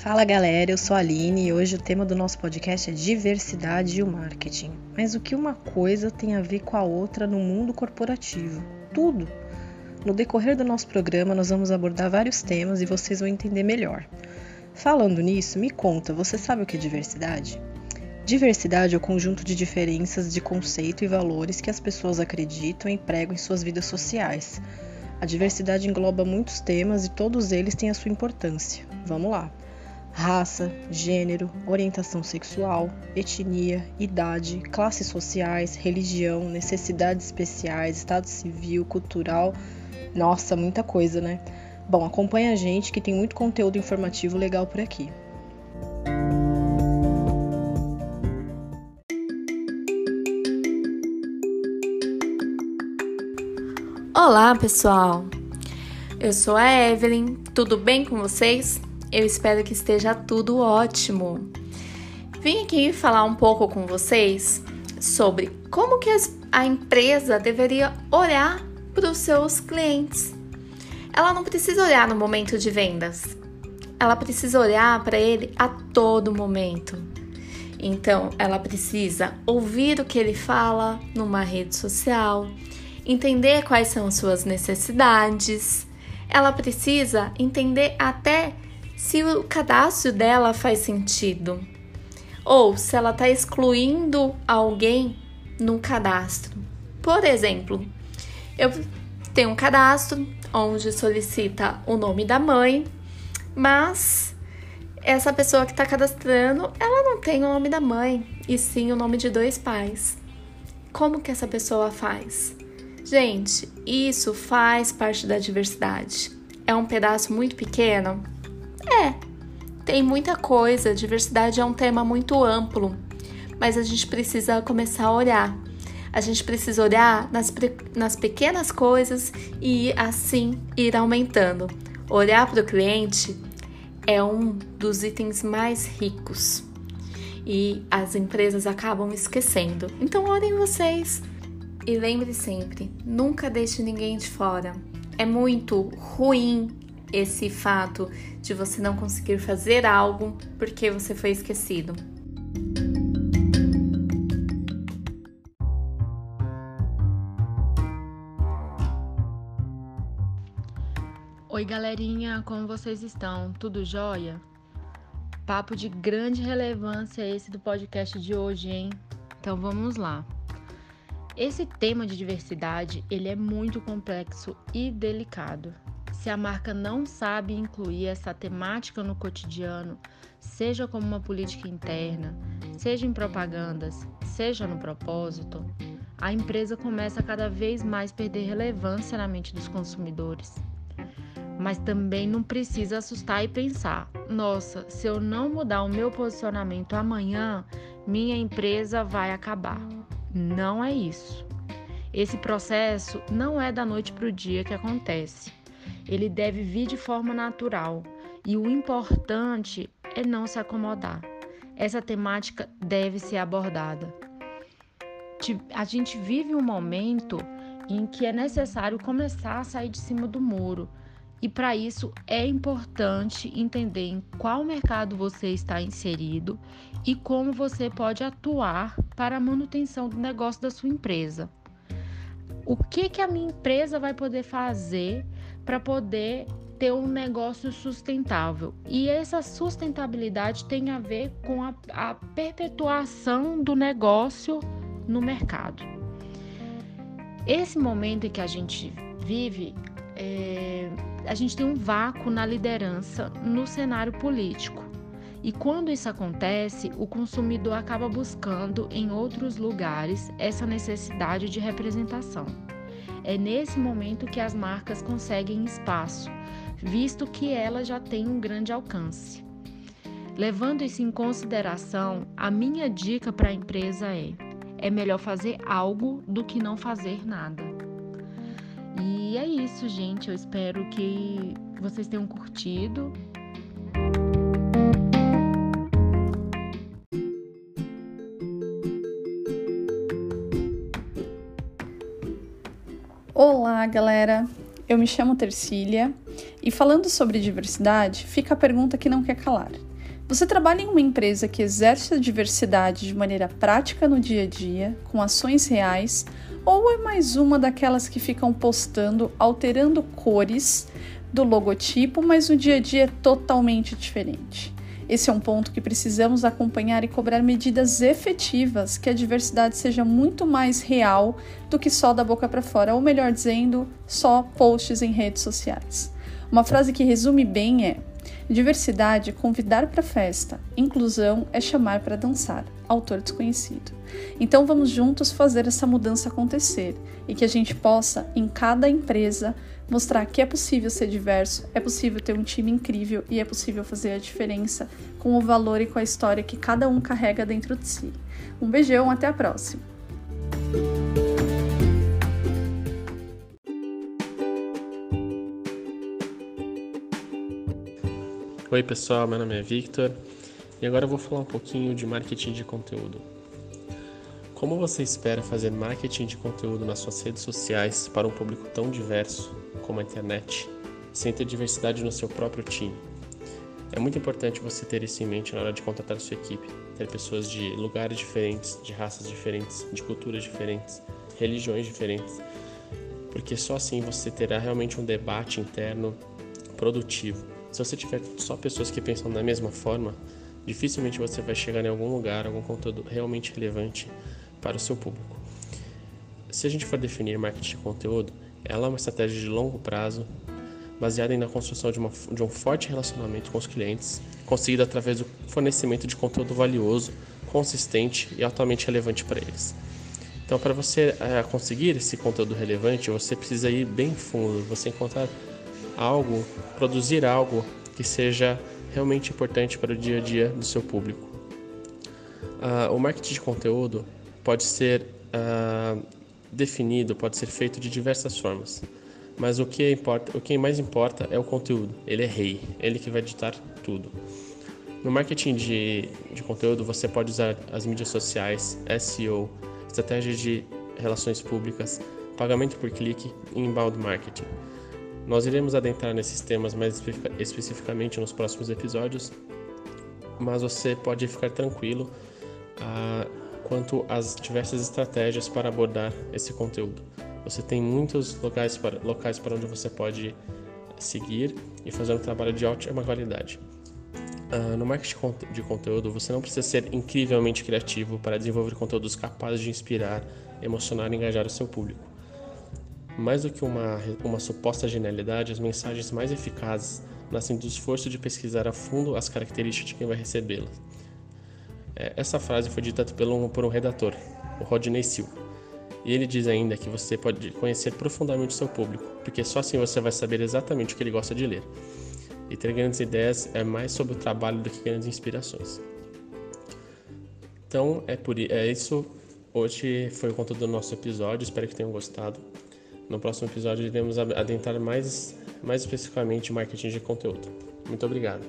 Fala galera, eu sou a Aline e hoje o tema do nosso podcast é diversidade e o marketing. Mas o que uma coisa tem a ver com a outra no mundo corporativo? Tudo! No decorrer do nosso programa, nós vamos abordar vários temas e vocês vão entender melhor. Falando nisso, me conta, você sabe o que é diversidade? Diversidade é o conjunto de diferenças de conceito e valores que as pessoas acreditam e pregam em suas vidas sociais. A diversidade engloba muitos temas e todos eles têm a sua importância. Vamos lá! Raça, gênero, orientação sexual, etnia, idade, classes sociais, religião, necessidades especiais, estado civil, cultural. Nossa, muita coisa, né? Bom, acompanha a gente que tem muito conteúdo informativo legal por aqui. Olá, pessoal. Eu sou a Evelyn. Tudo bem com vocês? Eu espero que esteja tudo ótimo. Vim aqui falar um pouco com vocês sobre como que a empresa deveria olhar para os seus clientes. Ela não precisa olhar no momento de vendas. Ela precisa olhar para ele a todo momento. Então, ela precisa ouvir o que ele fala numa rede social, entender quais são suas necessidades. Ela precisa entender até se o cadastro dela faz sentido ou se ela está excluindo alguém no cadastro. Por exemplo, eu tenho um cadastro onde solicita o nome da mãe, mas essa pessoa que está cadastrando, ela não tem o nome da mãe, e sim o nome de dois pais. Como que essa pessoa faz? Gente, isso faz parte da diversidade. É um pedaço muito pequeno, é, tem muita coisa, diversidade é um tema muito amplo, mas a gente precisa começar a olhar. A gente precisa olhar nas, nas pequenas coisas e assim ir aumentando. Olhar para o cliente é um dos itens mais ricos e as empresas acabam esquecendo. Então, olhem vocês e lembre sempre: nunca deixe ninguém de fora. É muito ruim esse fato de você não conseguir fazer algo porque você foi esquecido. Oi, galerinha, como vocês estão? Tudo jóia? Papo de grande relevância esse do podcast de hoje, hein? Então vamos lá. Esse tema de diversidade, ele é muito complexo e delicado. Se a marca não sabe incluir essa temática no cotidiano, seja como uma política interna, seja em propagandas, seja no propósito, a empresa começa a cada vez mais perder relevância na mente dos consumidores. Mas também não precisa assustar e pensar: nossa, se eu não mudar o meu posicionamento amanhã, minha empresa vai acabar. Não é isso. Esse processo não é da noite para o dia que acontece ele deve vir de forma natural e o importante é não se acomodar. Essa temática deve ser abordada. A gente vive um momento em que é necessário começar a sair de cima do muro. E para isso é importante entender em qual mercado você está inserido e como você pode atuar para a manutenção do negócio da sua empresa. O que, que a minha empresa vai poder fazer para poder ter um negócio sustentável. E essa sustentabilidade tem a ver com a, a perpetuação do negócio no mercado. Esse momento em que a gente vive, é, a gente tem um vácuo na liderança no cenário político. E quando isso acontece, o consumidor acaba buscando em outros lugares essa necessidade de representação. É nesse momento que as marcas conseguem espaço, visto que elas já têm um grande alcance. Levando isso em consideração, a minha dica para a empresa é: é melhor fazer algo do que não fazer nada. E é isso, gente. Eu espero que vocês tenham curtido. Olá, galera! Eu me chamo Tercília e falando sobre diversidade, fica a pergunta que não quer calar. Você trabalha em uma empresa que exerce a diversidade de maneira prática no dia a dia, com ações reais, ou é mais uma daquelas que ficam postando, alterando cores do logotipo, mas o dia a dia é totalmente diferente? Esse é um ponto que precisamos acompanhar e cobrar medidas efetivas que a diversidade seja muito mais real do que só da boca para fora, ou melhor dizendo, só posts em redes sociais. Uma frase que resume bem é: diversidade é convidar para festa, inclusão é chamar para dançar. Autor desconhecido. Então vamos juntos fazer essa mudança acontecer e que a gente possa, em cada empresa, mostrar que é possível ser diverso, é possível ter um time incrível e é possível fazer a diferença com o valor e com a história que cada um carrega dentro de si. Um beijão, até a próxima! Oi pessoal, meu nome é Victor e agora eu vou falar um pouquinho de marketing de conteúdo. Como você espera fazer marketing de conteúdo nas suas redes sociais para um público tão diverso como a internet, sem ter diversidade no seu próprio time. É muito importante você ter isso em mente na hora de contratar a sua equipe, ter pessoas de lugares diferentes, de raças diferentes, de culturas diferentes, religiões diferentes, porque só assim você terá realmente um debate interno produtivo. Se você tiver só pessoas que pensam da mesma forma, dificilmente você vai chegar em algum lugar, algum conteúdo realmente relevante para o seu público. Se a gente for definir marketing de conteúdo, ela é uma estratégia de longo prazo, baseada na construção de, uma, de um forte relacionamento com os clientes, conseguido através do fornecimento de conteúdo valioso, consistente e altamente relevante para eles. Então, para você é, conseguir esse conteúdo relevante, você precisa ir bem fundo, você encontrar algo, produzir algo que seja realmente importante para o dia a dia do seu público. Uh, o marketing de conteúdo pode ser uh, definido pode ser feito de diversas formas, mas o que importa, o que mais importa é o conteúdo. Ele é rei, ele que vai ditar tudo. No marketing de, de conteúdo, você pode usar as mídias sociais, SEO, estratégias de relações públicas, pagamento por clique e inbound marketing. Nós iremos adentrar nesses temas mais especificamente nos próximos episódios, mas você pode ficar tranquilo. Uh, quanto às diversas estratégias para abordar esse conteúdo. Você tem muitos locais para, locais para onde você pode seguir e fazer um trabalho de ótima qualidade. Uh, no marketing de conteúdo, você não precisa ser incrivelmente criativo para desenvolver conteúdos capazes de inspirar, emocionar e engajar o seu público. Mais do que uma, uma suposta genialidade, as mensagens mais eficazes nascem do esforço de pesquisar a fundo as características de quem vai recebê-las essa frase foi dita por um, por um redator, o Rodney Silva. E ele diz ainda que você pode conhecer profundamente o seu público, porque só assim você vai saber exatamente o que ele gosta de ler. E ter grandes ideias é mais sobre o trabalho do que grandes inspirações. Então é por é isso. Hoje foi o conteúdo do nosso episódio. Espero que tenham gostado. No próximo episódio iremos adentrar mais, mais especificamente marketing de conteúdo. Muito obrigado.